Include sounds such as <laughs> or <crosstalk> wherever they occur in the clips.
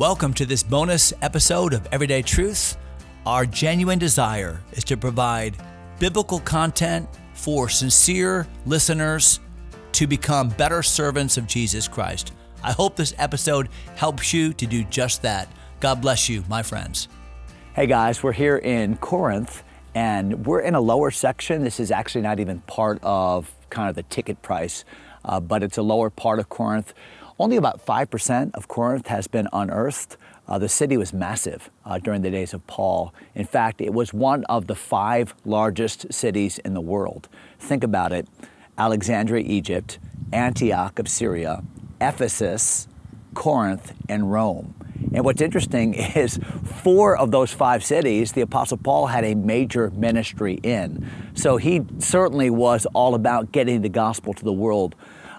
Welcome to this bonus episode of Everyday Truth. Our genuine desire is to provide biblical content for sincere listeners to become better servants of Jesus Christ. I hope this episode helps you to do just that. God bless you, my friends. Hey guys, we're here in Corinth and we're in a lower section. This is actually not even part of kind of the ticket price, uh, but it's a lower part of Corinth. Only about 5% of Corinth has been unearthed. Uh, the city was massive uh, during the days of Paul. In fact, it was one of the five largest cities in the world. Think about it Alexandria, Egypt, Antioch of Syria, Ephesus, Corinth, and Rome. And what's interesting <laughs> is four of those five cities, the Apostle Paul had a major ministry in. So he certainly was all about getting the gospel to the world.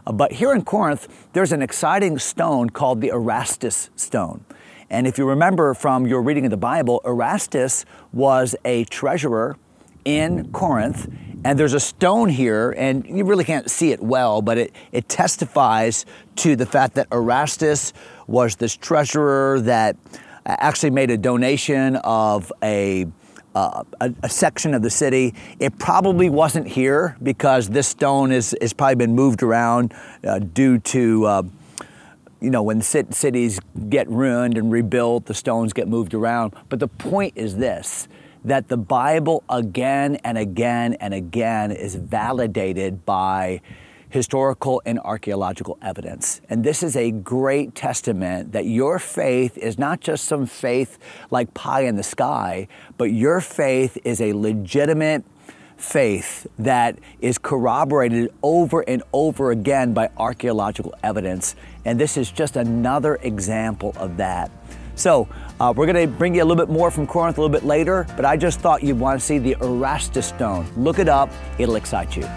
Uh, but here in Corinth, there's an exciting stone called the Erastus stone. And if you remember from your reading of the Bible, Erastus was a treasurer in Corinth. And there's a stone here, and you really can't see it well, but it, it testifies to the fact that Erastus was this treasurer that actually made a donation of a uh, a, a, section of the city. It probably wasn't here because this stone is, is probably been moved around uh, due to, uh, you know, when cities get ruined and rebuilt, the stones get moved around. But the point is this that the Bible again and again and again is validated by historical and archaeological evidence. And this is a great testament that your faith is not just some faith like pie in the sky, but your faith is a legitimate faith that is corroborated over and over again by archaeological evidence. And this is just another example of that. So, uh, we're going to bring you a little bit more from Corinth a little bit later, but I just thought you'd want to see the Erastus stone. Look it up, it'll excite you.